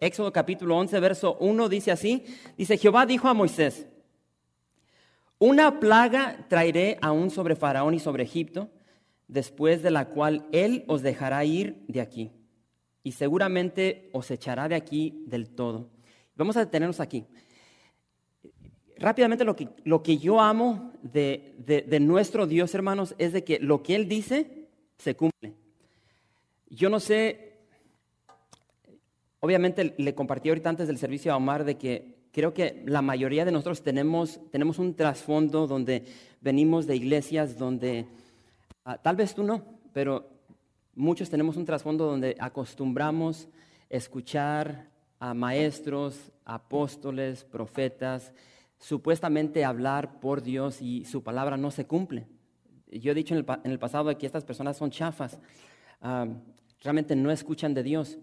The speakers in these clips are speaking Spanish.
Éxodo capítulo 11, verso 1 dice así, dice, Jehová dijo a Moisés, una plaga traeré aún sobre Faraón y sobre Egipto, después de la cual él os dejará ir de aquí, y seguramente os echará de aquí del todo. Vamos a detenernos aquí. Rápidamente lo que, lo que yo amo de, de nuestro Dios, hermanos, es de que lo que Él dice se cumple. Yo no sé Obviamente le compartí ahorita antes del servicio a Omar de que creo que la mayoría de nosotros tenemos, tenemos un trasfondo donde venimos de iglesias donde, ah, tal vez tú no, pero muchos tenemos un trasfondo donde acostumbramos escuchar a maestros, apóstoles, profetas, supuestamente hablar por Dios y su palabra no se cumple. Yo he dicho en el, pasado que estas personas son chafas, ah, realmente no escuchan de Dios.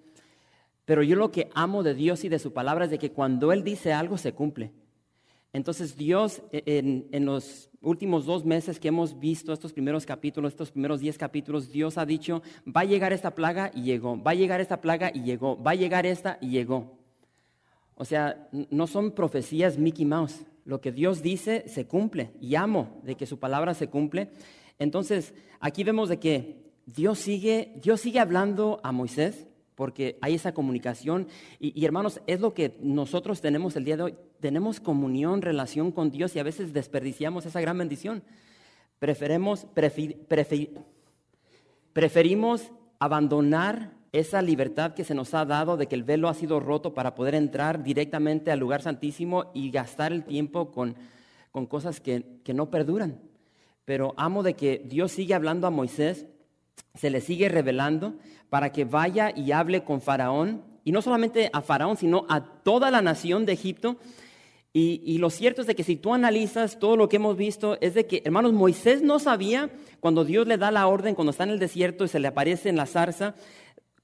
Pero yo lo que amo de Dios y de su palabra es de que cuando Él dice algo se cumple. Entonces Dios e, en, los últimos dos meses que hemos visto estos primeros capítulos, estos primeros diez capítulos, Dios ha dicho, va a llegar esta plaga y llegó, va a llegar esta plaga y llegó, va a llegar esta y llegó. O sea, no son profecías Mickey Mouse. Lo que Dios dice se cumple y amo de que su palabra se cumple. Entonces, aquí vemos de que Dios sigue, Dios sigue hablando a Moisés porque hay esa comunicación. Y, hermanos, es lo que nosotros tenemos el día de hoy. Tenemos comunión, relación con Dios y a veces desperdiciamos esa gran bendición. Preferemos, preferimos abandonar esa libertad que se nos ha dado de que el velo ha sido roto para poder entrar directamente al lugar santísimo y gastar el tiempo con, con cosas que, que no perduran. Pero amo de que Dios sigue hablando a Moisés se le sigue revelando para que vaya y hable con Faraón, y no solamente a Faraón, sino a toda la nación de Egipto. Y, lo cierto es de que si tú analizas todo lo que hemos visto, es de que, hermanos, Moisés no sabía cuando Dios le da la orden, cuando está en el desierto y se le aparece en la zarza,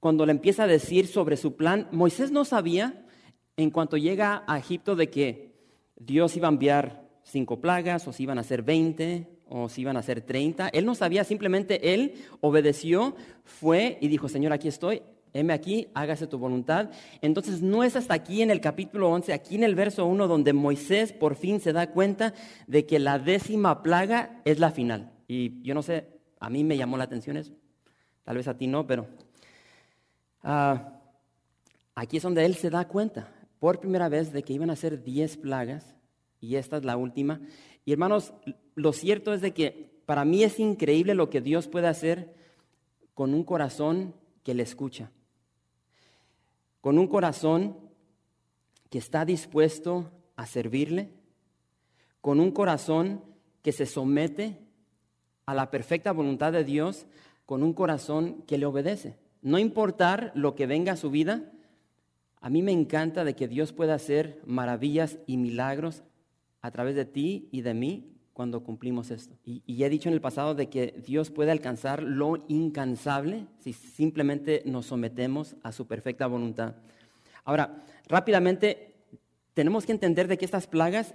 cuando le empieza a decir sobre su plan, Moisés no sabía en cuanto llega a Egipto de que Dios iba a enviar cinco plagas o si iban a ser veinte o si iban a ser 30. Él no sabía, simplemente él obedeció, fue y dijo, Señor, aquí estoy, heme aquí, hágase tu voluntad. Entonces no es hasta aquí en el capítulo 11, aquí en el verso 1, donde Moisés por fin se da cuenta de que la décima plaga es la final. Y yo no sé, a mí me llamó la atención eso, tal vez a ti no, pero ah, aquí es donde él se da cuenta por primera vez de que iban a ser 10 plagas y esta es la última. Y hermanos, lo cierto es de que para mí es increíble lo que Dios puede hacer con un corazón que le escucha, con un corazón que está dispuesto a servirle, con un corazón que se somete a la perfecta voluntad de Dios, con un corazón que le obedece. No importar lo que venga a su vida, a mí me encanta de que Dios pueda hacer maravillas y milagros a través de ti y de mí cuando cumplimos esto. Y, he dicho en el pasado de que Dios puede alcanzar lo incansable si simplemente nos sometemos a su perfecta voluntad. Ahora, rápidamente, tenemos que entender de que estas plagas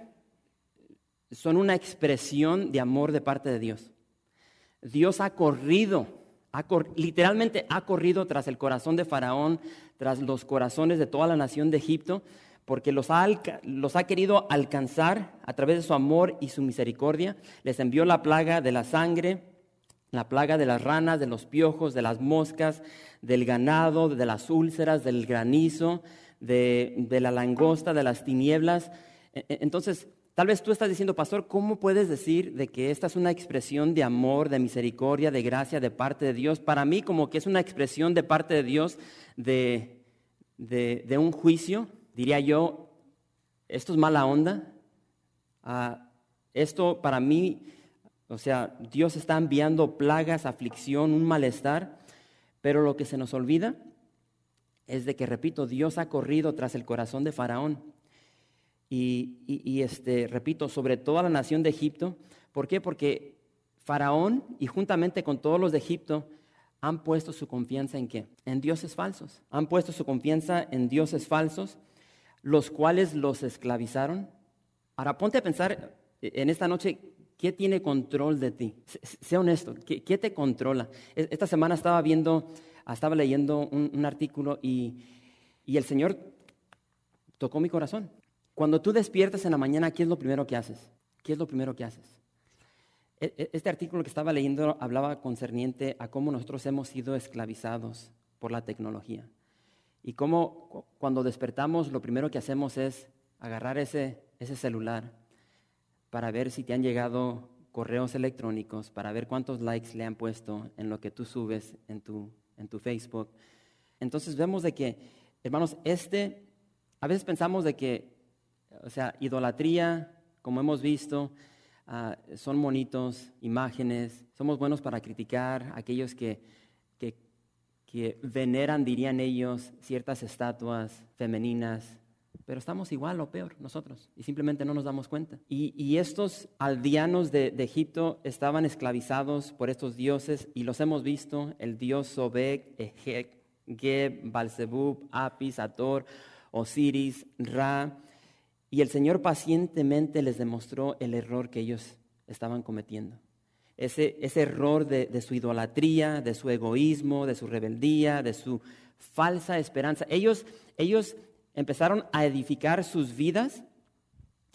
son una expresión de amor de parte de Dios. Dios ha corrido, literalmente ha corrido tras el corazón de Faraón, tras los corazones de toda la nación de Egipto, porque los ha, los ha querido alcanzar a través de su amor y su misericordia. Les envió la plaga de la sangre, la plaga de las ranas, de los piojos, de las moscas, del ganado, de las úlceras, del granizo, de, la langosta, de las tinieblas. E, e, entonces, Tal vez tú estás diciendo, pastor, ¿cómo puedes decir de que esta es una expresión de amor, de misericordia, de gracia de parte de Dios? Para mí como que es una expresión de parte de Dios de, de un juicio, diría yo, esto es mala onda. Ah, esto para mí, o sea, Dios está enviando plagas, aflicción, un malestar, pero lo que se nos olvida es de que, repito, Dios ha corrido tras el corazón de Faraón. y, y, este, repito, sobre toda la nación de Egipto. ¿Por qué? Porque Faraón y juntamente con todos los de Egipto han puesto su confianza en qué? En dioses falsos. Han puesto su confianza en dioses falsos, los cuales los esclavizaron. Ahora ponte a pensar en esta noche, ¿qué tiene control de ti? Sé honesto, ¿qué, te controla? E, esta semana estaba viendo, estaba leyendo un, artículo y, y el Señor tocó mi corazón. Cuando tú despiertas en la mañana, ¿qué es lo primero que haces? ¿Qué es lo primero que haces? E, e, este artículo que estaba leyendo hablaba concerniente a cómo nosotros hemos sido esclavizados por la tecnología. Y cómo cuando despertamos lo primero que hacemos es agarrar ese, ese celular para ver si te han llegado correos electrónicos, para ver cuántos likes le han puesto en lo que tú subes en tu, en tu Facebook. Entonces vemos de que, hermanos, este, a veces pensamos de que, o sea, idolatría, como hemos visto, Ah, son monitos, imágenes, somos buenos para criticar a aquellos que, que, que veneran, dirían ellos, ciertas estatuas femeninas, pero estamos igual o peor nosotros y simplemente no nos damos cuenta. Y, estos aldeanos de, Egipto estaban esclavizados por estos dioses y los hemos visto, el dios Sobek, Ejek, Geb, Balzebub, Apis, Ator, Osiris, Ra. Y el Señor pacientemente les demostró el error que ellos estaban cometiendo. Ese, ese error de, su idolatría, de su egoísmo, de su rebeldía, de su falsa esperanza. Ellos, ellos empezaron a edificar sus vidas,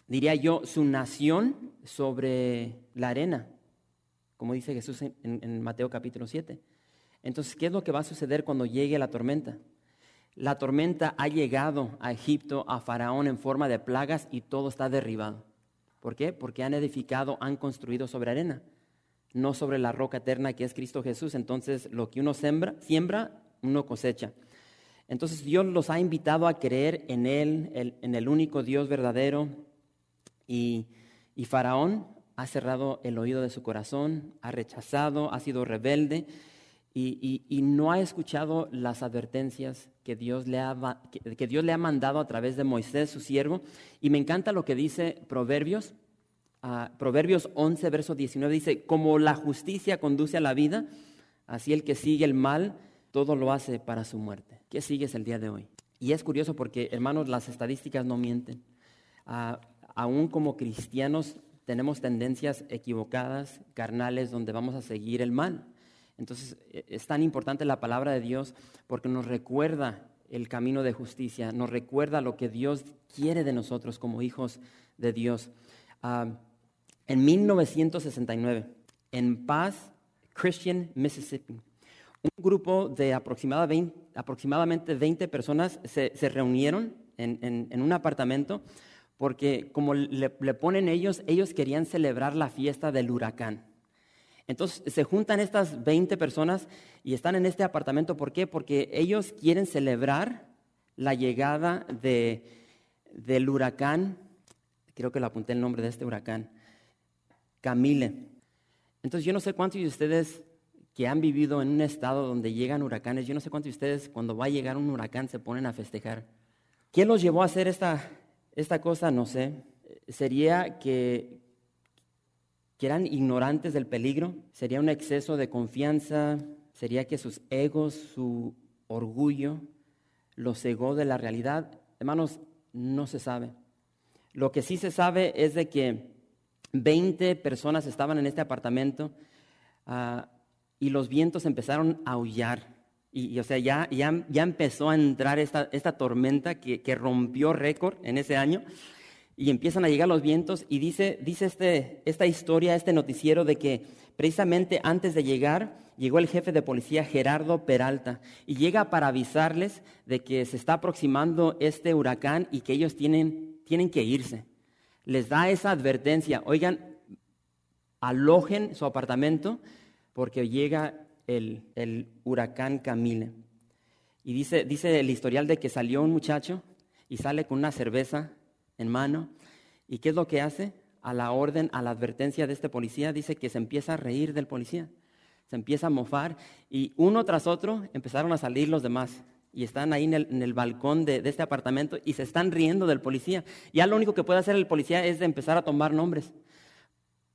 diría yo, su nación sobre la arena, como dice Jesús en, en Mateo capítulo 7. Entonces, ¿qué es lo que va a suceder cuando llegue la tormenta? La tormenta ha llegado a Egipto, a Faraón en forma de plagas y todo está derribado. ¿Por qué? Porque han edificado, han construido sobre arena, no sobre la roca eterna que es Cristo Jesús. Entonces, lo que uno siembra, siembra uno cosecha. Entonces, Dios los ha invitado a creer en Él, en el único Dios verdadero. Y, y Faraón ha cerrado el oído de su corazón, ha rechazado, ha sido rebelde y, no ha escuchado las advertencias que Dios, le ha, que, Dios le ha mandado a través de Moisés, su siervo. Y me encanta lo que dice Proverbios. Uh, Proverbios 11, verso 19 dice, como la justicia conduce a la vida, así el que sigue el mal, todo lo hace para su muerte. ¿Qué sigues el día de hoy? Y es curioso porque, hermanos, las estadísticas no mienten. Uh, aún como cristianos tenemos tendencias equivocadas, carnales, donde vamos a seguir el mal. Entonces e, es tan importante la palabra de Dios porque nos recuerda el camino de justicia, nos recuerda lo que Dios quiere de nosotros como hijos de Dios. Ah, en 1969, en Paz, Christian, Mississippi, un grupo de aproximadamente 20 personas se, reunieron en, un apartamento porque como le ponen ellos, ellos querían celebrar la fiesta del huracán. Entonces se juntan estas 20 personas y están en este apartamento. ¿Por qué? Porque ellos quieren celebrar la llegada del huracán, creo que le apunté el nombre de este huracán, Camille. Entonces yo no sé cuántos de ustedes que han vivido en un estado donde llegan huracanes, yo no sé cuántos de ustedes cuando va a llegar un huracán se ponen a festejar. ¿Quién los llevó a hacer esta, esta cosa? No sé. Sería que, que eran ignorantes del peligro, sería un exceso de confianza, sería que sus egos, su orgullo, los cegó de la realidad. Hermanos, no se sabe. Lo que sí se sabe es de que 20 personas estaban en este apartamento ah, y los vientos empezaron a aullar. Y, o sea, ya, ya, ya, empezó a entrar esta, esta tormenta que, que rompió récord en ese año y empiezan a llegar los vientos y dice, dice este, esta historia, este noticiero de que precisamente antes de llegar llegó el jefe de policía Gerardo Peralta y llega para avisarles de que se está aproximando este huracán y que ellos tienen, tienen que irse. Les da esa advertencia, oigan, alojen su apartamento porque llega el, el huracán Camille. Y dice, dice el historial de que salió un muchacho y sale con una cerveza en mano. ¿Y qué es lo que hace? A la orden, a la advertencia de este policía, dice que se empieza a reír del policía, se empieza a mofar y uno tras otro empezaron a salir los demás. Y están ahí en el, balcón de, este apartamento y se están riendo del policía. Ya lo único que puede hacer el policía es empezar a tomar nombres,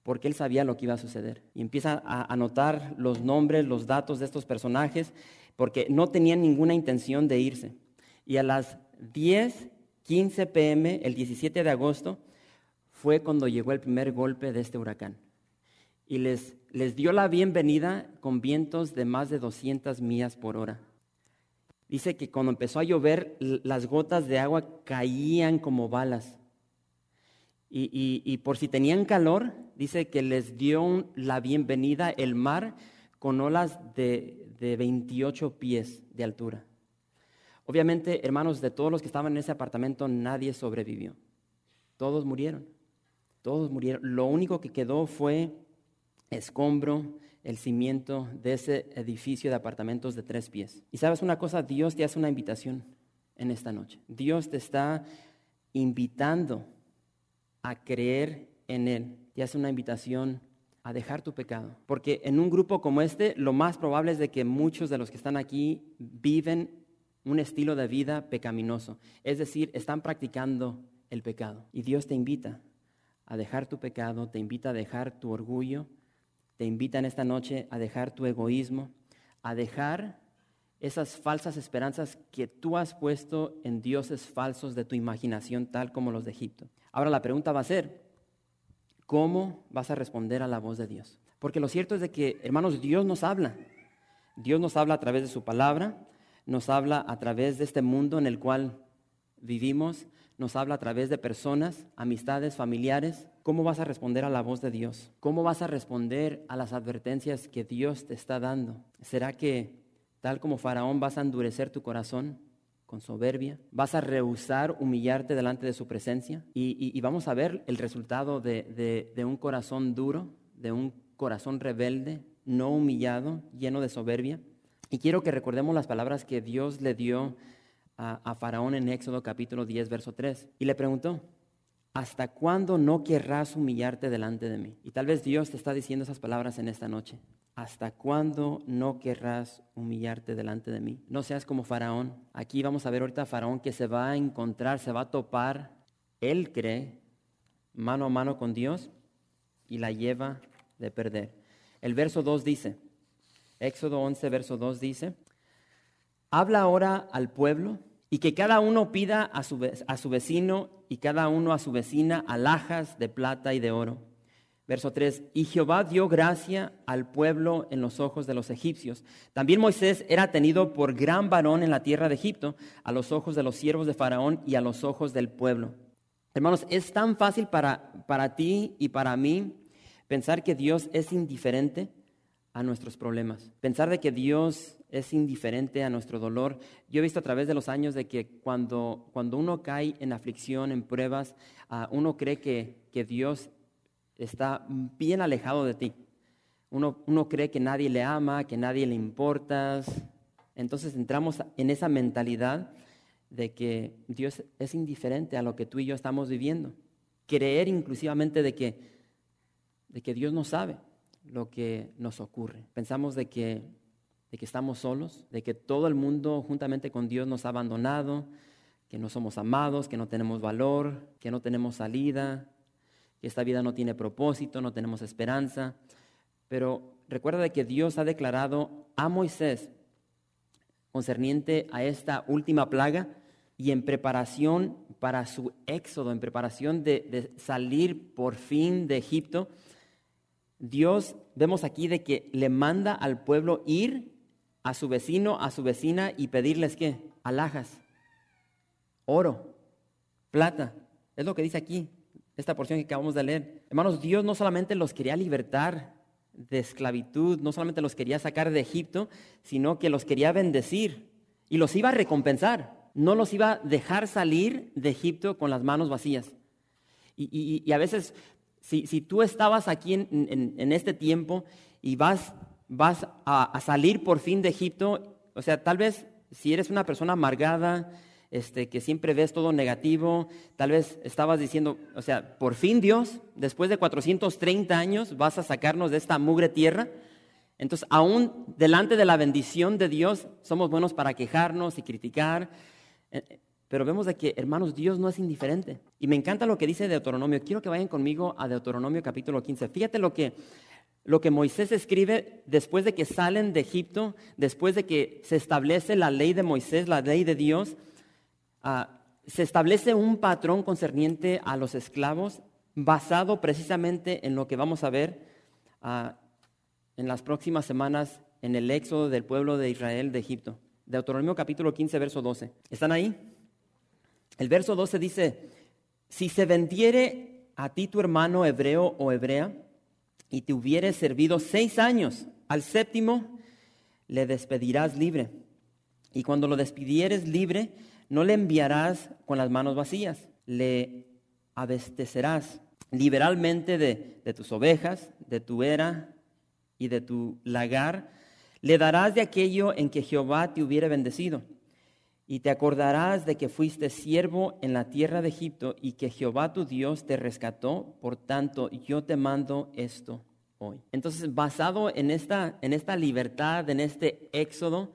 porque él sabía lo que iba a suceder. Y empieza a anotar los nombres, los datos de estos personajes, porque no tenían ninguna intención de irse. Y a las 10, 15 pm, el 17 de agosto, fue cuando llegó el primer golpe de este huracán. Y les, les dio la bienvenida con vientos de más de 200 millas por hora dice que cuando empezó a llover, las gotas de agua caían como balas. Y, por si tenían calor, dice que les dio la bienvenida el mar con olas de, de 28 pies de altura. Obviamente, hermanos, de todos los que estaban en ese apartamento, nadie sobrevivió. Todos murieron. Todos murieron. Lo único que quedó fue escombro, el cimiento de ese edificio de apartamentos de tres pies. Y sabes una cosa, Dios te hace una invitación en esta noche. Dios te está invitando a creer en Él. Te hace una invitación a dejar tu pecado. Porque en un grupo como este, lo más probable es de que muchos de los que están aquí viven un estilo de vida pecaminoso. Es decir, están practicando el pecado. Y Dios te invita a dejar tu pecado, te invita a dejar tu orgullo, te invitan esta noche a dejar tu egoísmo, a dejar esas falsas esperanzas que tú has puesto en dioses falsos de tu imaginación, tal como los de Egipto. Ahora la pregunta va a ser, ¿cómo vas a responder a la voz de Dios? Porque lo cierto es de que, hermanos, Dios nos habla. Dios nos habla a través de su palabra, nos habla a través de este mundo en el cual vivimos, nos habla a través de personas, amistades, familiares, ¿Cómo vas a responder a la voz de Dios? ¿Cómo vas a responder a las advertencias que Dios te está dando? ¿Será que, tal como Faraón, vas a endurecer tu corazón con soberbia? ¿Vas a rehusar humillarte delante de su presencia? Y, vamos a ver el resultado de, un corazón duro, de un corazón rebelde, no humillado, lleno de soberbia. Y quiero que recordemos las palabras que Dios le dio a, Faraón en Éxodo capítulo 10, verso 3. Y le preguntó, ¿hasta cuándo no querrás humillarte delante de mí? Y tal vez Dios te está diciendo esas palabras en esta noche. ¿Hasta cuándo no querrás humillarte delante de mí? No seas como Faraón. Aquí vamos a ver ahorita a Faraón que se va a encontrar, se va a topar. Él cree mano a mano con Dios y la lleva de perder. El verso 2 dice, Éxodo 11, verso 2 dice, habla ahora al pueblo y que cada uno pida a su, a su vecino y cada uno a su vecina alhajas de plata y de oro. Verso 3, y Jehová dio gracia al pueblo en los ojos de los egipcios. También Moisés era tenido por gran varón en la tierra de Egipto, a los ojos de los siervos de Faraón y a los ojos del pueblo. Hermanos, es tan fácil para, para ti y para mí pensar que Dios es indiferente a nuestros problemas, pensar de que Dios es indiferente a nuestro dolor. Yo he visto a través de los años de que cuando, cuando uno cae en aflicción, en pruebas, ah, uno cree que, que, Dios está bien alejado de ti. Uno, uno cree que nadie le ama, que nadie le importas. Entonces entramos en esa mentalidad de que Dios es indiferente a lo que tú y yo estamos viviendo. Creer inclusivamente de que, de que Dios no sabe lo que nos ocurre. Pensamos de que de que estamos solos, de que todo el mundo juntamente con Dios nos ha abandonado, que no somos amados, que no tenemos valor, que no tenemos salida, que esta vida no tiene propósito, no tenemos esperanza. Pero recuerda de que Dios ha declarado a Moisés concerniente a esta última plaga y en preparación para su éxodo, en preparación de, de salir por fin de Egipto, Dios vemos aquí de que le manda al pueblo ir a su vecino, a su vecina y pedirles qué? Alhajas, oro, plata. Es lo que dice aquí, esta porción que acabamos de leer. Hermanos, Dios no solamente los quería libertar de esclavitud, no solamente los quería sacar de Egipto, sino que los quería bendecir y los iba a recompensar. No los iba a dejar salir de Egipto con las manos vacías. Y, a veces, si, tú estabas aquí en este tiempo y vas vas a, salir por fin de Egipto. O sea, tal vez si eres una persona amargada, este, que siempre ves todo negativo, tal vez estabas diciendo, o sea, por fin Dios, después de 430 años, vas a sacarnos de esta mugre tierra. Entonces, aún delante de la bendición de Dios, somos buenos para quejarnos y criticar. Eh, pero vemos de que, hermanos, Dios no es indiferente. Y me encanta lo que dice Deuteronomio. Quiero que vayan conmigo a Deuteronomio capítulo 15. Fíjate lo que, lo que Moisés escribe después de que salen de Egipto, después de que se establece la ley de Moisés, la ley de Dios. Ah, se establece un patrón concerniente a los esclavos basado precisamente en lo que vamos a ver ah, en las próximas semanas en el éxodo del pueblo de Israel de Egipto. Deuteronomio capítulo 15, verso 12. ¿Están ahí? El verso 12 dice, si se vendiere a ti tu hermano hebreo o hebrea y te hubiere servido seis años, al séptimo le despedirás libre. Y cuando lo despidieres libre, no le enviarás con las manos vacías, le abastecerás liberalmente de, de tus ovejas, de tu era y de tu lagar, le darás de aquello en que Jehová te hubiere bendecido. Y te acordarás de que fuiste siervo en la tierra de Egipto y que Jehová tu Dios te rescató. Por tanto, yo te mando esto hoy. Entonces, basado en esta, en esta libertad, en este éxodo,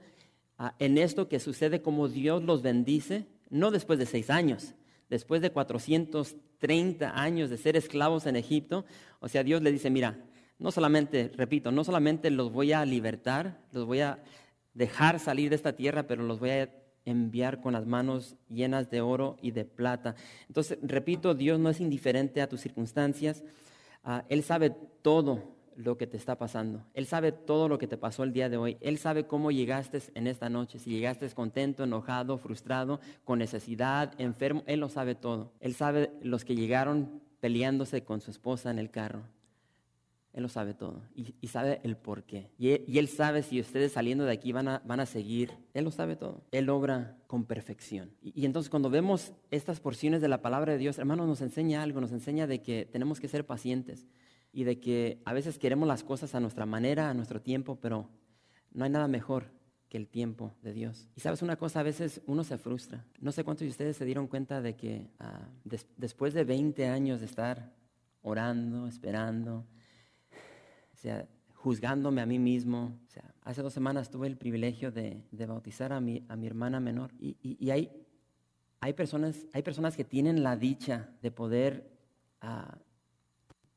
ah, en esto que sucede como Dios los bendice, no después de seis años, después de 430 años de ser esclavos en Egipto, o sea, Dios le dice, mira, no solamente, repito, no solamente los voy a libertar, los voy a dejar salir de esta tierra, pero los voy a enviar con las manos llenas de oro y de plata. Entonces, repito, Dios no es indiferente a tus circunstancias. Ah, Él sabe todo lo que te está pasando. Él sabe todo lo que te pasó el día de hoy. Él sabe cómo llegaste en esta noche. Si llegaste contento, enojado, frustrado, con necesidad, enfermo. Él lo sabe todo. Él sabe los que llegaron peleándose con su esposa en el carro. Él lo sabe todo y, sabe el por qué. Y, Él sabe si ustedes saliendo de aquí van a, van a seguir. Él lo sabe todo. Él obra con perfección. Y, y, entonces cuando vemos estas porciones de la palabra de Dios, hermanos, nos enseña algo, nos enseña de que tenemos que ser pacientes y de que a veces queremos las cosas a nuestra manera, a nuestro tiempo, pero no hay nada mejor que el tiempo de Dios. Y sabes una cosa, a veces uno se frustra. No sé cuántos de ustedes se dieron cuenta de que ah, después de 20 años de estar orando, esperando, sea, juzgándome a mí mismo. O sea, hace dos semanas tuve el privilegio de, bautizar a mi, a mi hermana menor y, hay, hay, personas, hay personas que tienen la dicha de poder ah,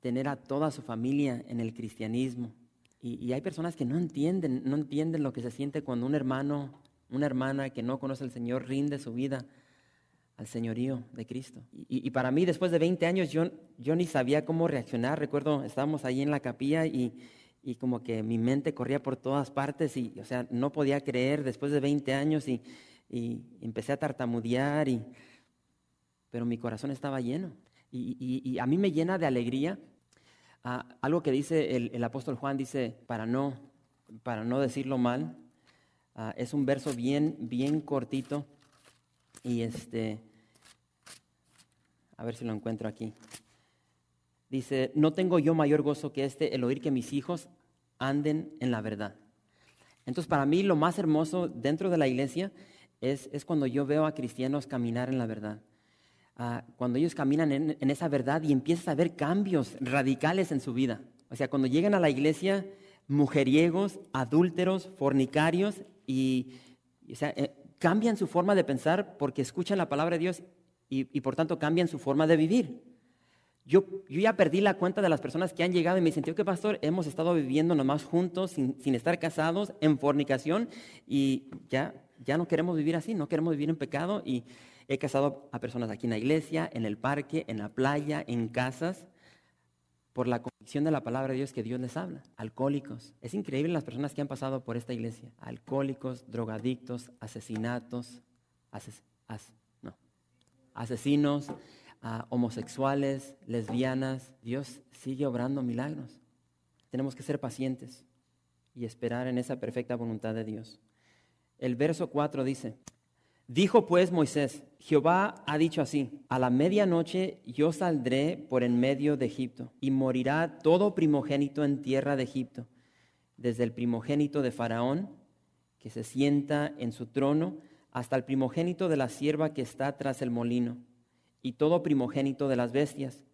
tener a toda su familia en el cristianismo. Y, y, hay personas que no entienden, no entienden lo que se siente cuando un hermano, una hermana que no conoce al Señor rinde su vida al señorío de Cristo. Y, para mí, después de 20 años, yo, yo ni sabía cómo reaccionar. Recuerdo, estábamos ahí en la capilla y, y, como que mi mente corría por todas partes y, o sea, no podía creer después de 20 años y, y empecé a tartamudear, y, pero mi corazón estaba lleno. Y, a mí me llena de alegría ah, algo que dice el, el, apóstol Juan, dice, para no, para no decirlo mal, ah, es un verso bien, bien cortito. Y este, a ver si lo encuentro aquí. Dice, no tengo yo mayor gozo que este, el oír que mis hijos anden en la verdad. Entonces, para mí lo más hermoso dentro de la iglesia es, es cuando yo veo a cristianos caminar en la verdad. Ah, cuando ellos caminan en, esa verdad y empiezas a ver cambios radicales en su vida. O sea, cuando llegan a la iglesia, mujeriegos, adúlteros, fornicarios, y, eh, cambian su forma de pensar porque escuchan la palabra de Dios y, por tanto cambian su forma de vivir. Yo, yo, ya perdí la cuenta de las personas que han llegado y me dicen, que pastor, hemos estado viviendo nomás juntos, sin, sin, estar casados, en fornicación, y ya, ya no queremos vivir así, no queremos vivir en pecado. Y he casado a personas aquí en la iglesia, en el parque, en la playa, en casas, por la convicción de la palabra de Dios que Dios les habla. Alcohólicos. Es increíble las personas que han pasado por esta iglesia. Alcohólicos, drogadictos, asesinatos, no, asesinos, ah, homosexuales, lesbianas. Dios sigue obrando milagros. Tenemos que ser pacientes y esperar en esa perfecta voluntad de Dios. El verso 4 dice, Dijo pues Moisés, Jehová ha dicho así, a la medianoche yo saldré por en medio de Egipto, y morirá todo primogénito en tierra de Egipto, desde el primogénito de Faraón, que se sienta en su trono, hasta el primogénito de la sierva que está tras el molino, y todo primogénito de las bestias.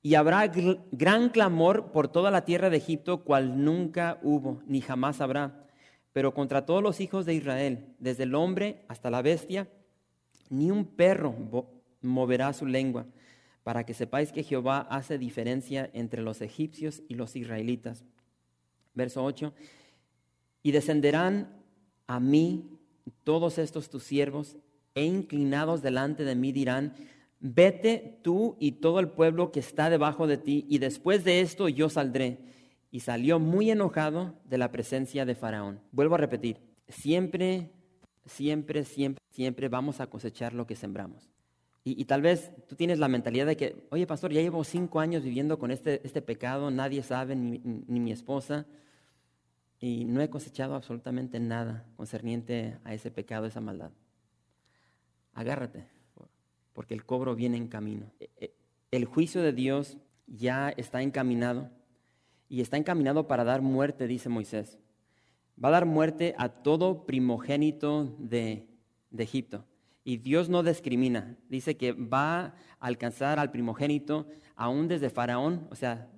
Y habrá gran clamor por toda la tierra de Egipto, cual nunca hubo, ni jamás habrá. Pero contra todos los hijos de Israel, desde el hombre hasta la bestia, ni un perro moverá su lengua, para que sepáis que Jehová hace diferencia entre los egipcios y los israelitas. Verso 8. Y descenderán a mí todos estos tus siervos, e inclinados delante de mí dirán, vete tú y todo el pueblo que está debajo de ti, y después de esto yo saldré. Y salió muy enojado de la presencia de Faraón. Vuelvo a repetir, siempre, siempre, siempre, siempre vamos a cosechar lo que sembramos. Y, tal vez tú tienes la mentalidad de que, oye pastor, ya llevo cinco años viviendo con este, este pecado, nadie sabe, ni, ni mi esposa, y no he cosechado absolutamente nada concerniente a ese pecado, esa maldad. Agárrate, porque el cobro viene en camino. E, e, el juicio de Dios ya está encaminado y está encaminado para dar muerte, dice Moisés. Va a dar muerte a todo primogénito de, Egipto. Y Dios no discrimina. Dice que va a alcanzar al primogénito aún desde Faraón, o sea,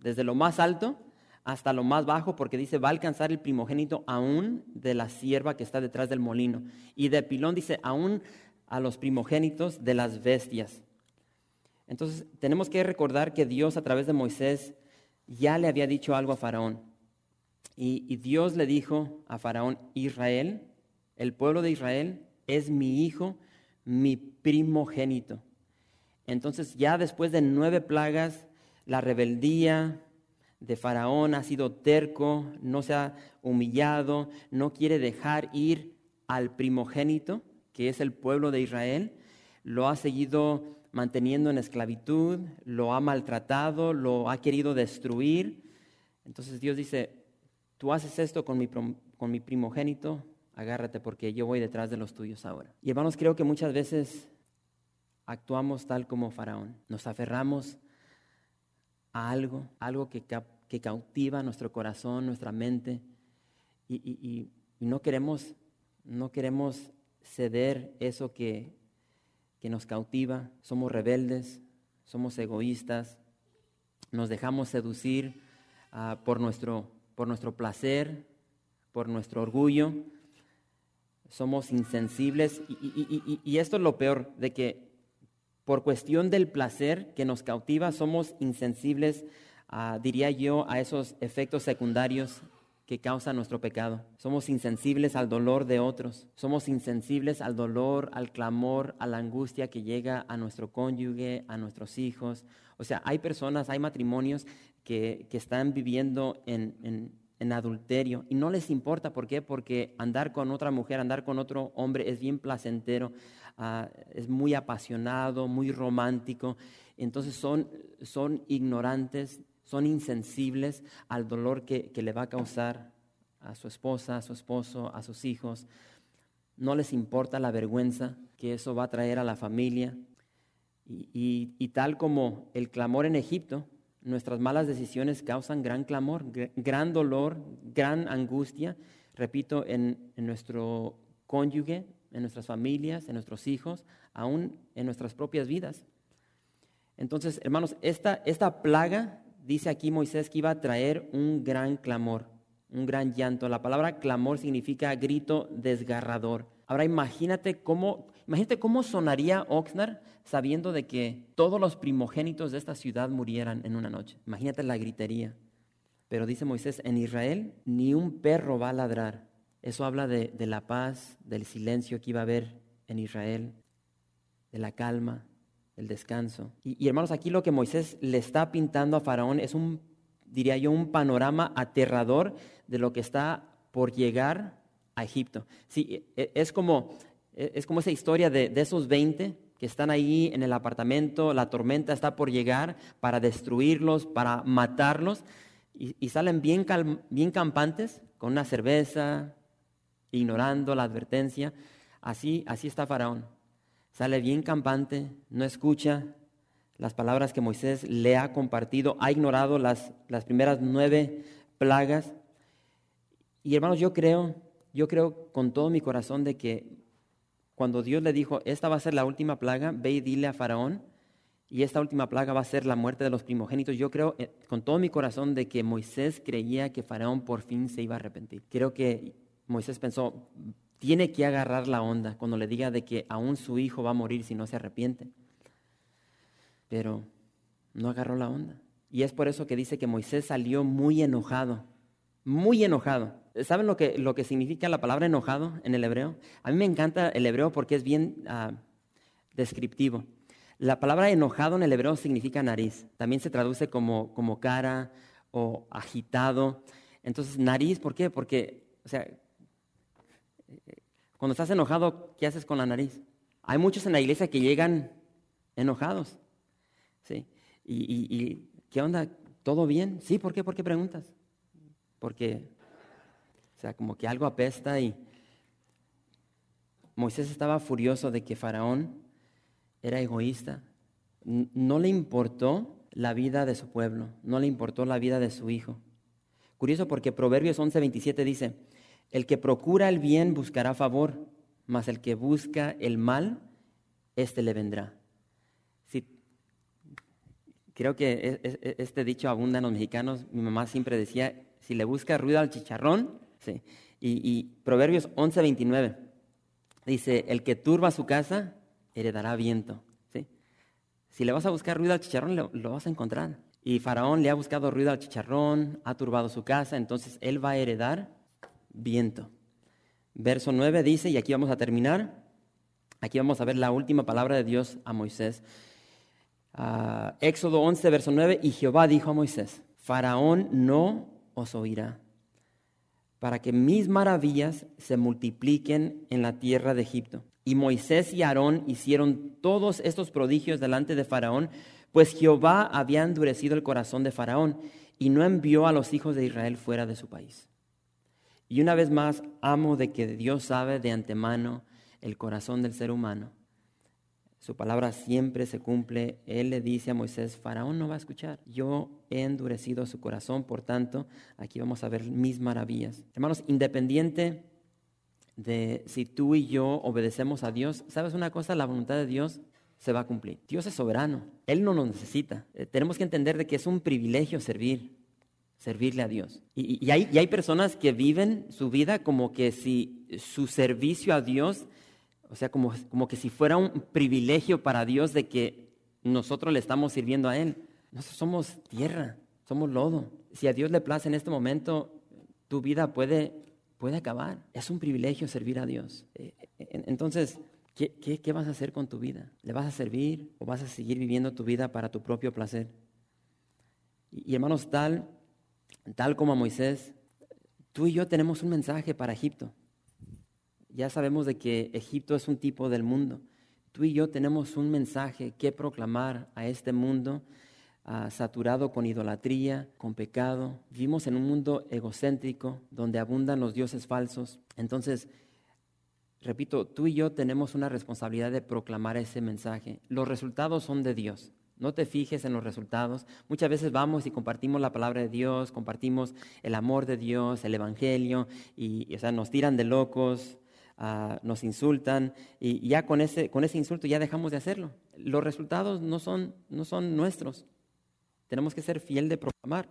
desde lo más alto hasta lo más bajo, porque dice, va a alcanzar el primogénito aún de la sierva que está detrás del molino. Y de Pilón dice, aún a los primogénitos de las bestias. Entonces, tenemos que recordar que Dios a través de Moisés ya le había dicho algo a Faraón. Y, Dios le dijo a Faraón, Israel, el pueblo de Israel es mi hijo, mi primogénito. Entonces, ya después de nueve plagas, la rebeldía de Faraón ha sido terco, no se ha humillado, no quiere dejar ir al primogénito que es el pueblo de Israel, lo ha seguido manteniendo en esclavitud, lo ha maltratado, lo ha querido destruir. Entonces Dios dice, tú haces esto con mi, con mi primogénito, agárrate porque yo voy detrás de los tuyos ahora. Y hermanos, creo que muchas veces actuamos tal como Faraón, nos aferramos a algo, algo que, que cautiva nuestro corazón, nuestra mente, y, y, y no queremos, no queremos ceder eso que, que nos cautiva, somos rebeldes, somos egoístas, nos dejamos seducir ah, por, nuestro, por nuestro placer, por nuestro orgullo, somos insensibles y, y, esto es lo peor, de que por cuestión del placer que nos cautiva somos insensibles, diría yo, a esos efectos secundarios que causa nuestro pecado. Somos insensibles al dolor de otros. Somos insensibles al dolor, al clamor, a la angustia que llega a nuestro cónyuge, a nuestros hijos. O sea, hay personas, hay matrimonios que, están viviendo en, adulterio y no les importa. ¿Por qué? Porque andar con otra mujer, andar con otro hombre es bien placentero, ah, es muy apasionado, muy romántico. Entonces son, son ignorantes son insensibles al dolor que, le va a causar a su esposa, a su esposo, a sus hijos. No les importa la vergüenza que eso va a traer a la familia. Y, tal como el clamor en Egipto, nuestras malas decisiones causan gran clamor, gran dolor, gran angustia, repito, en, nuestro cónyuge, en nuestras familias, en nuestros hijos, aún en nuestras propias vidas. Entonces, hermanos, esta, esta plaga dice aquí Moisés que iba a traer un gran clamor, un gran llanto. La palabra clamor significa grito desgarrador. Ahora imagínate cómo, imagínate cómo sonaría Oxnard sabiendo de que todos los primogénitos de esta ciudad murieran en una noche. Imagínate la gritería. Pero dice Moisés, en Israel ni un perro va a ladrar. Eso habla de, de la paz, del silencio que iba a haber en Israel, de la calma el descanso. Y, hermanos, aquí lo que Moisés le está pintando a Faraón es un, diría yo, un panorama aterrador de lo que está por llegar a Egipto. Sí, e, es como, e, es como esa historia de, esos 20 que están ahí en el apartamento, la tormenta está por llegar para destruirlos, para matarlos, y, salen bien, bien campantes con una cerveza, ignorando la advertencia. Así, así está Faraón sale bien campante, no escucha las palabras que Moisés le ha compartido, ha ignorado las, las primeras nueve plagas. Y hermanos, yo creo, yo creo con todo mi corazón de que cuando Dios le dijo, esta va a ser la última plaga, ve y dile a Faraón Y esta última plaga va a ser la muerte de los primogénitos. Yo creo eh, con todo mi corazón de que Moisés creía que Faraón por fin se iba a arrepentir. Creo que Moisés pensó, tiene que agarrar la onda cuando le diga de que aún su hijo va a morir si no se arrepiente. Pero no agarró la onda. Y es por eso que dice que Moisés salió muy enojado, muy enojado. ¿Saben lo que, lo que significa la palabra enojado en el hebreo? A mí me encanta el hebreo porque es bien ah, descriptivo. La palabra enojado en el hebreo significa nariz. También se traduce como, como cara o agitado. Entonces, nariz, ¿por qué? Porque, o sea, cuando estás enojado, ¿qué haces con la nariz? Hay muchos en la iglesia que llegan enojados. ¿sí? Y, ¿qué onda? ¿Todo bien? Sí, ¿por qué? ¿Por qué preguntas? Porque, o sea, como que algo apesta y Moisés estaba furioso de que Faraón era egoísta. No le importó la vida de su pueblo, no le importó la vida de su hijo. Curioso porque Proverbios 11:27 dice, el que procura el bien buscará favor, mas el que busca el mal, éste le vendrá. creo que este dicho abunda en los mexicanos. Mi mamá siempre decía, si le busca ruido al chicharrón, sí. y, Proverbios 11:29 dice, el que turba su casa, heredará viento. ¿sí? Si le vas a buscar ruido al chicharrón, lo vas a encontrar. Y Faraón le ha buscado ruido al chicharrón, ha turbado su casa, entonces él va a heredar viento. Verso 9 dice, y aquí vamos a terminar, aquí vamos a ver la última palabra de Dios a Moisés. Ah, Éxodo 11, verso 9, y Jehová dijo a Moisés, Faraón no os oirá, para que mis maravillas se multipliquen en la tierra de Egipto. Y Moisés y Aarón hicieron todos estos prodigios delante de Faraón, pues Jehová había endurecido el corazón de Faraón y no envió a los hijos de Israel fuera de su país. Y una vez más, amo de que Dios sabe de antemano el corazón del ser humano. Su palabra siempre se cumple. Él le dice a Moisés, Faraón no va a escuchar. Yo he endurecido su corazón, por tanto, aquí vamos a ver mis maravillas. Hermanos, independiente de si tú y yo obedecemos a Dios, ¿sabes una cosa? La voluntad de Dios se va a cumplir. Dios es soberano. Él no nos necesita. Eh, tenemos que entender de que es un privilegio servir servirle a Dios. Y, hay, hay, personas que viven su vida como que si su servicio a Dios, o sea, como, como que si fuera un privilegio para Dios de que nosotros le estamos sirviendo a Él. Nosotros somos tierra, somos lodo. Si a Dios le place en este momento, tu vida puede, puede acabar. Es un privilegio servir a Dios. Eh, eh, entonces, ¿qué, qué, qué vas a hacer con tu vida? ¿Le vas a servir o vas a seguir viviendo tu vida para tu propio placer? Y, y hermanos, tal Tal como a Moisés, tú y yo tenemos un mensaje para Egipto. Ya sabemos de que Egipto es un tipo del mundo. Tú y yo tenemos un mensaje que proclamar a este mundo ah, saturado con idolatría, con pecado. Vivimos en un mundo egocéntrico donde abundan los dioses falsos. Entonces, repito, tú y yo tenemos una responsabilidad de proclamar ese mensaje. Los resultados son de Dios. No te fijes en los resultados. Muchas veces vamos y compartimos la palabra de Dios, compartimos el amor de Dios, el Evangelio, y, o sea, nos tiran de locos, ah, nos insultan, y ya con ese, con ese insulto ya dejamos de hacerlo. Los resultados no son, no son nuestros. Tenemos que ser fiel de proclamar,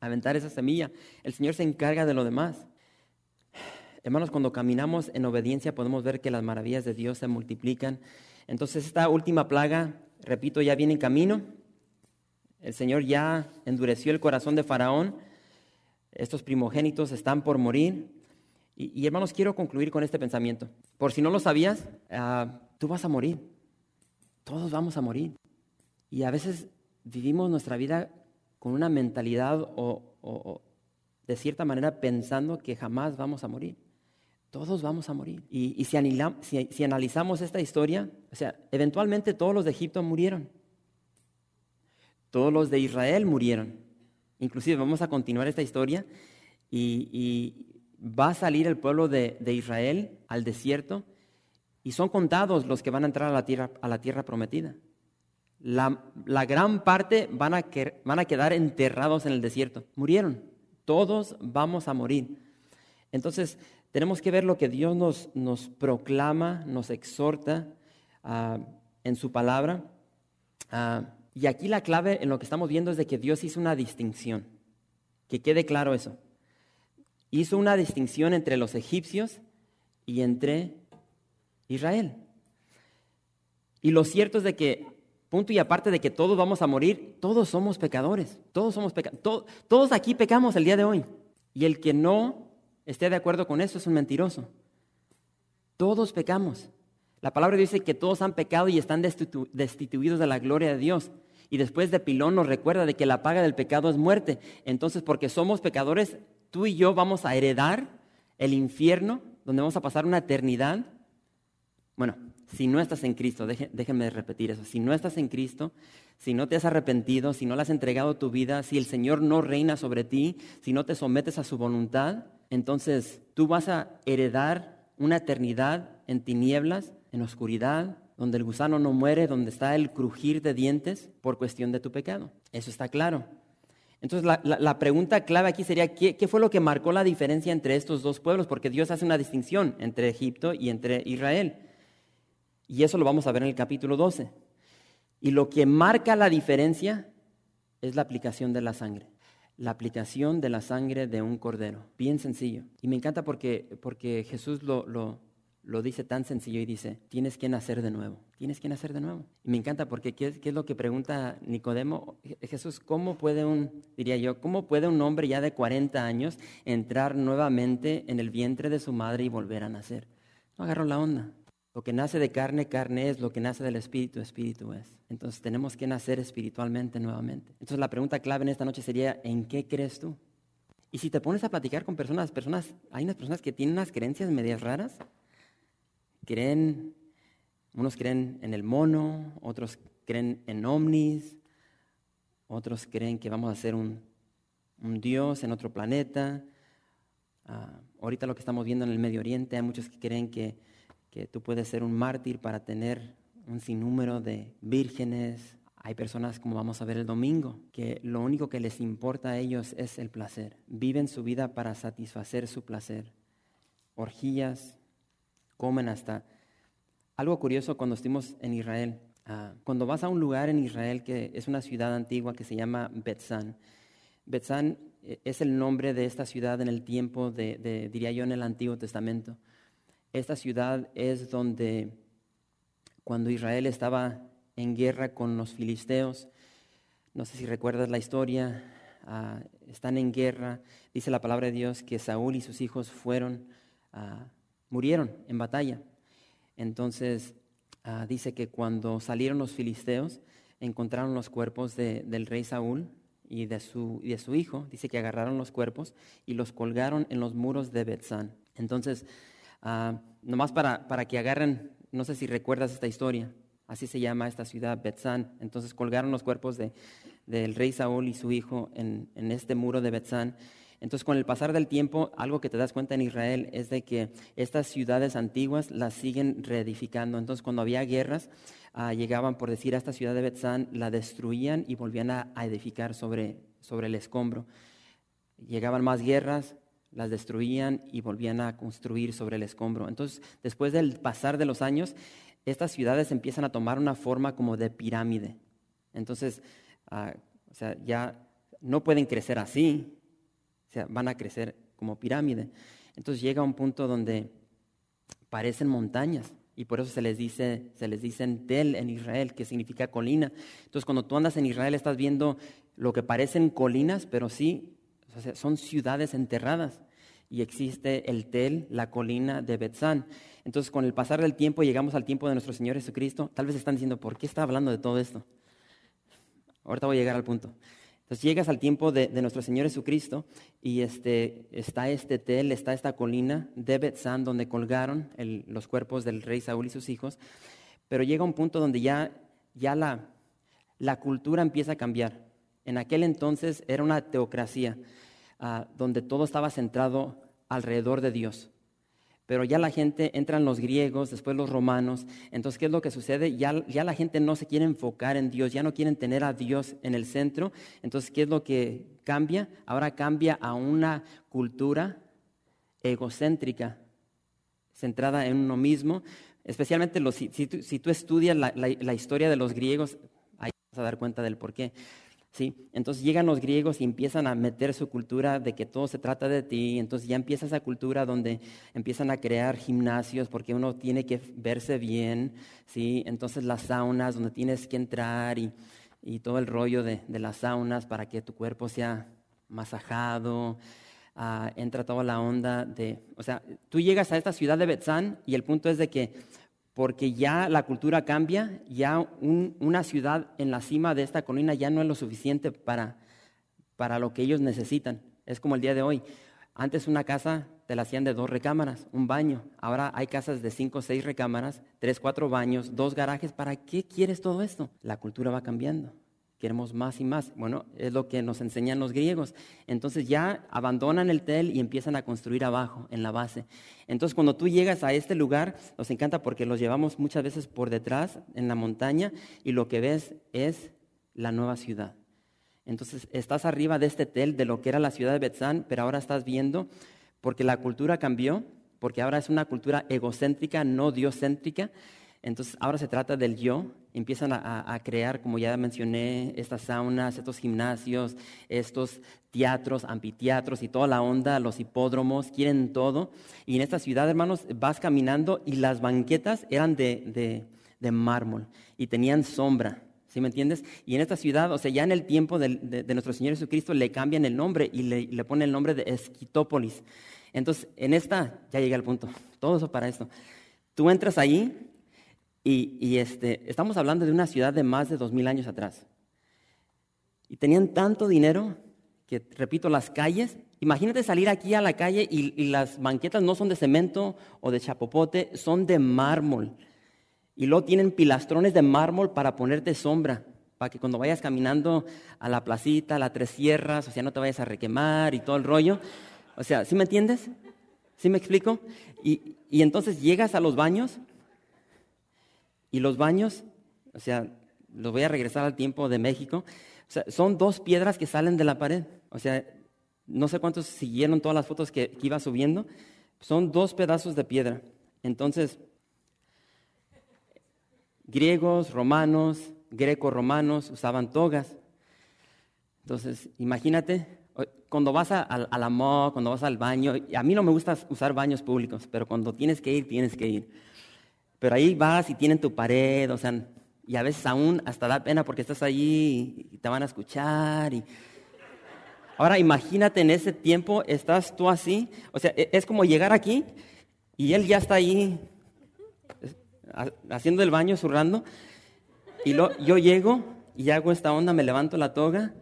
aventar esa semilla. El Señor se encarga de lo demás. Hermanos, cuando caminamos en obediencia podemos ver que las maravillas de Dios se multiplican. Entonces esta última plaga repito, ya viene en camino. El Señor ya endureció el corazón de Faraón. Estos primogénitos están por morir. Y, hermanos, quiero concluir con este pensamiento. Por si no lo sabías, ah, tú vas a morir. Todos vamos a morir. Y a veces vivimos nuestra vida con una mentalidad o, de cierta manera pensando que jamás vamos a morir. Todos vamos a morir. Y, si, analizamos esta historia, o sea, eventualmente todos los de Egipto murieron. Todos los de Israel murieron. Inclusive vamos a continuar esta historia y, va a salir el pueblo de, Israel al desierto y son contados los que van a entrar a la tierra, a la tierra prometida. La, gran parte a, van a quedar enterrados en el desierto. Murieron. Todos vamos a morir. Entonces, tenemos que ver lo que Dios nos, nos proclama, nos exhorta ah, en su palabra. Ah, y aquí la clave en lo que estamos viendo es de que Dios hizo una distinción. Que quede claro eso. Hizo una distinción entre los egipcios y entre Israel. Y lo cierto es de que, punto y aparte de que todos vamos a morir, todos somos pecadores. Todos somos pecadores. todos aquí pecamos el día de hoy. Y el que no esté de acuerdo con eso es un mentiroso. Todos pecamos. La palabra dice que todos han pecado y están destituidos de la gloria de Dios. Y después de Pilón nos recuerda de que la paga del pecado es muerte. Entonces, porque somos pecadores, tú y yo vamos a heredar el infierno, donde vamos a pasar una eternidad. Bueno, si no estás en Cristo, déjenme repetir eso, si no estás en Cristo, si no te has arrepentido, si no le has entregado tu vida, si el Señor no reina sobre ti, si no te sometes a su voluntad, entonces tú vas a heredar una eternidad en tinieblas, en oscuridad, donde el gusano no muere, donde está el crujir de dientes por cuestión de tu pecado. Eso está claro. Entonces la, pregunta clave aquí sería, ¿qué, ¿qué, fue lo que marcó la diferencia entre estos dos pueblos? Porque Dios hace una distinción entre Egipto y entre Israel. Y eso lo vamos a ver en el capítulo 12. Y lo que marca la diferencia es la aplicación de la sangre. La aplicación de la sangre de un cordero. Bien sencillo. Y me encanta porque, porque Jesús lo, lo lo dice tan sencillo y dice, tienes que nacer de nuevo, tienes que nacer de nuevo. Y me encanta porque ¿qué es, lo que pregunta Nicodemo? Jesús, ¿cómo puede un, diría yo, cómo puede un hombre ya de 40 años entrar nuevamente en el vientre de su madre y volver a nacer? No agarro la onda. Lo que nace de carne, carne es, lo que nace del espíritu, espíritu es. Entonces tenemos que nacer espiritualmente nuevamente. Entonces la pregunta clave en esta noche sería, ¿en qué crees tú? Y si te pones a platicar con personas, personas, hay unas personas que tienen unas creencias medias raras, creen, unos creen en el mono, otros creen en ovnis, otros creen que vamos a ser un, dios en otro planeta. Ah, ahorita lo que estamos viendo en el Medio Oriente, hay muchos que creen que, que tú puedes ser un mártir para tener un sinnúmero de vírgenes. Hay personas, como vamos a ver el domingo, que lo único que les importa a ellos es el placer. Viven su vida para satisfacer su placer. Orgías, comen hasta... Algo curioso cuando estuvimos en Israel, ah, cuando vas a un lugar en Israel que es una ciudad antigua que se llama Betzán, Betzán eh, es el nombre de esta ciudad en el tiempo de, diría yo, en el Antiguo Testamento. Esta ciudad es donde cuando Israel estaba en guerra con los filisteos, no sé si recuerdas la historia, ah, están en guerra, dice la palabra de Dios que Saúl y sus hijos fueron a murieron en batalla. Entonces ah, dice que cuando salieron los filisteos, encontraron los cuerpos del rey Saúl y de, su, de su hijo. Dice que agarraron los cuerpos y los colgaron en los muros de Betzán. Entonces, uh, nomás para, para que agarren, no sé si recuerdas esta historia, así se llama esta ciudad, Betzán. Entonces colgaron los cuerpos de, del rey Saúl y su hijo en, en este muro de Betzán. Entonces, con el pasar del tiempo, algo que te das cuenta en Israel es de que estas ciudades antiguas las siguen reedificando. Entonces, cuando había guerras, ah, llegaban, por decir, a esta ciudad de Betzán, la destruían y volvían a, edificar sobre, sobre el escombro. Llegaban más guerras, las destruían y volvían a construir sobre el escombro. Entonces, después del pasar de los años, estas ciudades empiezan a tomar una forma como de pirámide. Entonces, ah, o sea, ya no pueden crecer así, o van a crecer como pirámide. Entonces llega un punto donde parecen montañas y por eso se les dice, se les dicen Tel en Israel, que significa colina. Entonces cuando tú andas en Israel estás viendo lo que parecen colinas, pero sí, son ciudades enterradas y existe el Tel, la colina de Betzán. Entonces, con el pasar del tiempo, llegamos al tiempo de nuestro Señor Jesucristo. Tal vez están diciendo, ¿por qué está hablando de todo esto? Ahorita voy a llegar al punto. Entonces llegas al tiempo de, nuestro Señor Jesucristo y este, está este tel, está esta colina de Betzán donde colgaron los cuerpos del rey Saúl y sus hijos, pero llega un punto donde ya, ya la, la cultura empieza a cambiar. En aquel entonces era una teocracia ah, donde todo estaba centrado alrededor de Dios pero ya la gente, entran los griegos, después los romanos, entonces ¿qué es lo que sucede? Ya, la gente no se quiere enfocar en Dios, ya no quieren tener a Dios en el centro, entonces ¿qué es lo que cambia? Ahora cambia a una cultura egocéntrica, centrada en uno mismo, especialmente si, tú, estudias la, historia de los griegos, hay a dar cuenta del por qué. Entonces llegan los griegos y empiezan a meter su cultura de que todo se trata de ti, entonces ya empieza esa cultura donde empiezan a crear gimnasios porque uno tiene que verse bien, ¿sí? entonces las saunas donde tienes que entrar y, todo el rollo de, las saunas para que tu cuerpo sea masajado, ah, entra toda la onda de, o sea, tú llegas a esta ciudad de Betzán y el punto es de que porque ya la cultura cambia, ya una ciudad en la cima de esta colina ya no es lo suficiente para, para lo que ellos necesitan. Es como el día de hoy. Antes una casa te la hacían de dos recámaras, un baño. Ahora hay casas de cinco seis recámaras, tres, cuatro baños, dos garajes. ¿Para qué quieres todo esto? La cultura va cambiando queremos más y más. Bueno, es lo que nos enseñan los griegos. Entonces ya abandonan el tel y empiezan a construir abajo, en la base. Entonces cuando tú llegas a este lugar, nos encanta porque los llevamos muchas veces por detrás, en la montaña, y lo que ves es la nueva ciudad. Entonces estás arriba de este tel, de lo que era la ciudad de Betzán, pero ahora estás viendo, porque la cultura cambió, porque ahora es una cultura egocéntrica, no diocéntrica. Entonces ahora se trata del yo, empiezan a, crear, como ya mencioné, estas saunas, estos gimnasios, estos teatros, anfiteatros y toda la onda, los hipódromos, quieren todo. Y en esta ciudad, hermanos, vas caminando y las banquetas eran de, mármol y tenían sombra. ¿Sí me entiendes? Y en esta ciudad, o sea, ya en el tiempo de, nuestro Señor Jesucristo le cambian el nombre y le, le ponen el nombre de Esquitópolis. Entonces, en esta, ya llega el punto, todo eso para esto. Tú entras ahí y, este, estamos hablando de una ciudad de más de dos mil años atrás. Y tenían tanto dinero que, repito, las calles, imagínate salir aquí a la calle y, las banquetas no son de cemento o de chapopote, son de mármol. Y luego tienen pilastrones de mármol para ponerte sombra, para que cuando vayas caminando a la placita, a la Tres Sierras, o sea, no te vayas a requemar y todo el rollo. O sea, ¿sí me entiendes? ¿Sí me explico? Y, y entonces llegas a los baños y los baños, o sea, los voy a regresar al tiempo de México, son dos piedras que salen de la pared. O sea, no sé cuántos siguieron todas las fotos que, iba subiendo. Son dos pedazos de piedra. Entonces, griegos, romanos, greco-romanos usaban togas. Entonces, imagínate, cuando vas a, a, la MO, cuando vas al baño, a mí no me gusta usar baños públicos, pero cuando tienes que ir, tienes que ir. Pero ahí vas y tienen tu pared, o sea, y a veces aún hasta da pena porque estás allí y te van a escuchar. Y... Ahora imagínate en ese tiempo, estás tú así, o sea, e, es como llegar aquí y él ya está ahí haciendo el baño, zurrando, y lo, yo llego y hago esta onda, me levanto la toga.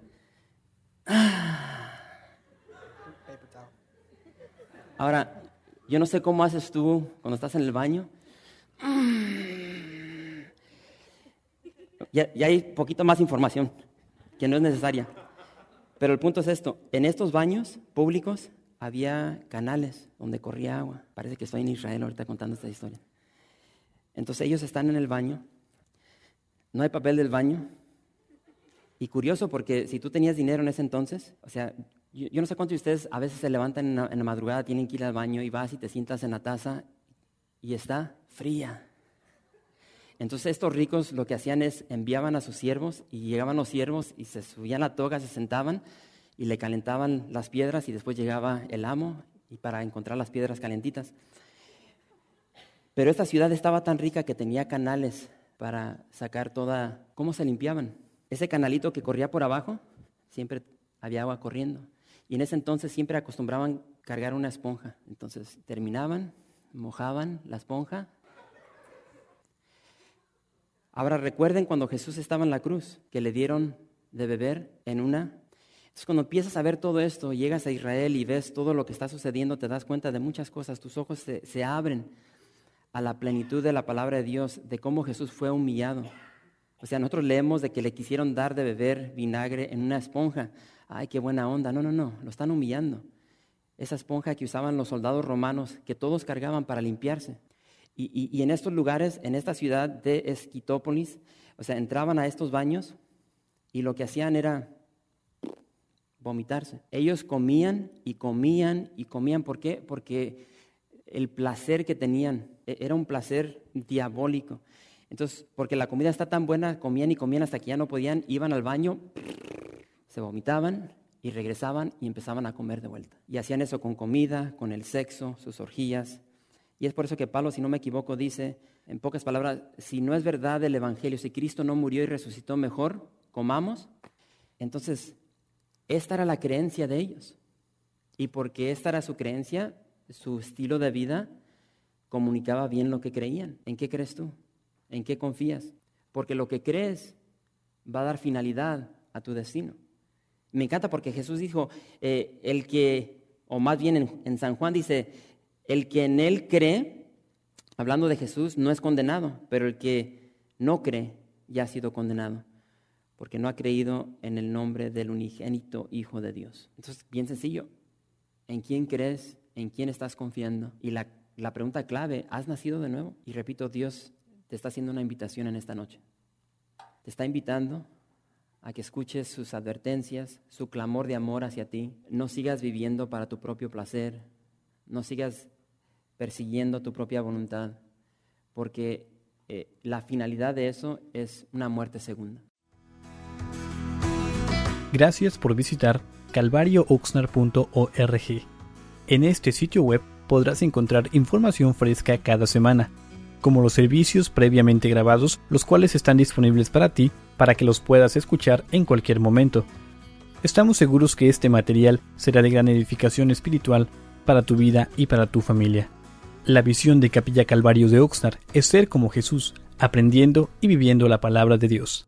Ahora, yo no sé cómo haces tú cuando estás en el baño, ya, hay poquito más información que no es necesaria. Pero el punto es esto, en estos baños públicos había canales donde corría agua. Parece que estoy en Israel ahorita contando esta historia. Entonces ellos están en el baño, no hay papel del baño. Y curioso porque si tú tenías dinero en ese entonces, o sea, yo, no sé cuántos de ustedes a veces se levantan en la, en la madrugada, tienen que ir al baño y vas y te sientas en la taza y está fría. Entonces estos ricos lo que hacían es enviaban a sus siervos y llegaban los siervos y se subían la toga, se sentaban y le calentaban las piedras y después llegaba el amo y para encontrar las piedras calentitas. Pero esta ciudad estaba tan rica que tenía canales para sacar toda... ¿Cómo se limpiaban? Ese canalito que corría por abajo, siempre había agua corriendo. Y en ese entonces siempre acostumbraban cargar una esponja. Entonces terminaban, mojaban la esponja. Ahora recuerden cuando Jesús estaba en la cruz, que le dieron de beber en una. Entonces cuando empiezas a ver todo esto, llegas a Israel y ves todo lo que está sucediendo, te das cuenta de muchas cosas, tus ojos se, se abren a la plenitud de la palabra de Dios, de cómo Jesús fue humillado. O sea, nosotros leemos de que le quisieron dar de beber vinagre en una esponja. Ay, qué buena onda. No, no, no, lo están humillando esa esponja que usaban los soldados romanos, que todos cargaban para limpiarse. Y, en estos lugares, en esta ciudad de Esquitópolis, o sea, entraban a estos baños y lo que hacían era vomitarse. Ellos comían y comían y comían. ¿Por qué? Porque el placer que tenían e, era un placer diabólico. Entonces, porque la comida está tan buena, comían y comían hasta que ya no podían, iban al baño, se vomitaban y regresaban y empezaban a comer de vuelta. Y hacían eso con comida, con el sexo, sus orgías. Y es por eso que Pablo, si no me equivoco, dice, en pocas palabras, si no es verdad el Evangelio, si Cristo no murió y resucitó mejor, comamos. Entonces, esta era la creencia de ellos. Y porque esta era su creencia, su estilo de vida comunicaba bien lo que creían. ¿En qué crees tú? ¿En qué confías? Porque lo que crees va a dar finalidad a tu destino. Me encanta porque Jesús dijo, eh, el que, o más bien en, en San Juan dice, el que en él cree, hablando de Jesús, no es condenado, pero el que no cree ya ha sido condenado, porque no ha creído en el nombre del unigénito Hijo de Dios. Entonces, bien sencillo, ¿en quién crees? ¿En quién estás confiando? Y la, la pregunta clave, ¿has nacido de nuevo? Y repito, Dios te está haciendo una invitación en esta noche. Te está invitando a que escuches sus advertencias, su clamor de amor hacia ti. No sigas viviendo para tu propio placer, no sigas persiguiendo tu propia voluntad, porque eh, la finalidad de eso es una muerte segunda. Gracias por visitar calvariooxnar.org. En este sitio web podrás encontrar información fresca cada semana como los servicios previamente grabados, los cuales están disponibles para ti para que los puedas escuchar en cualquier momento. Estamos seguros que este material será de gran edificación espiritual para tu vida y para tu familia. La visión de Capilla Calvario de Oxnard es ser como Jesús, aprendiendo y viviendo la palabra de Dios.